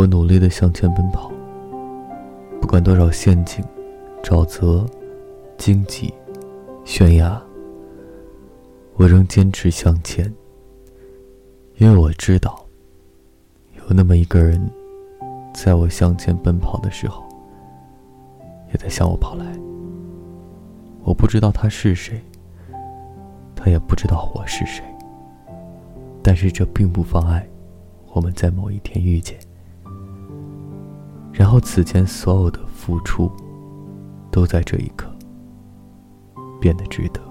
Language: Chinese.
我努力的向前奔跑，不管多少陷阱、沼泽、荆棘、悬崖，我仍坚持向前。因为我知道，有那么一个人，在我向前奔跑的时候，也在向我跑来。我不知道他是谁，他也不知道我是谁，但是这并不妨碍我们在某一天遇见。然后，此前所有的付出，都在这一刻变得值得。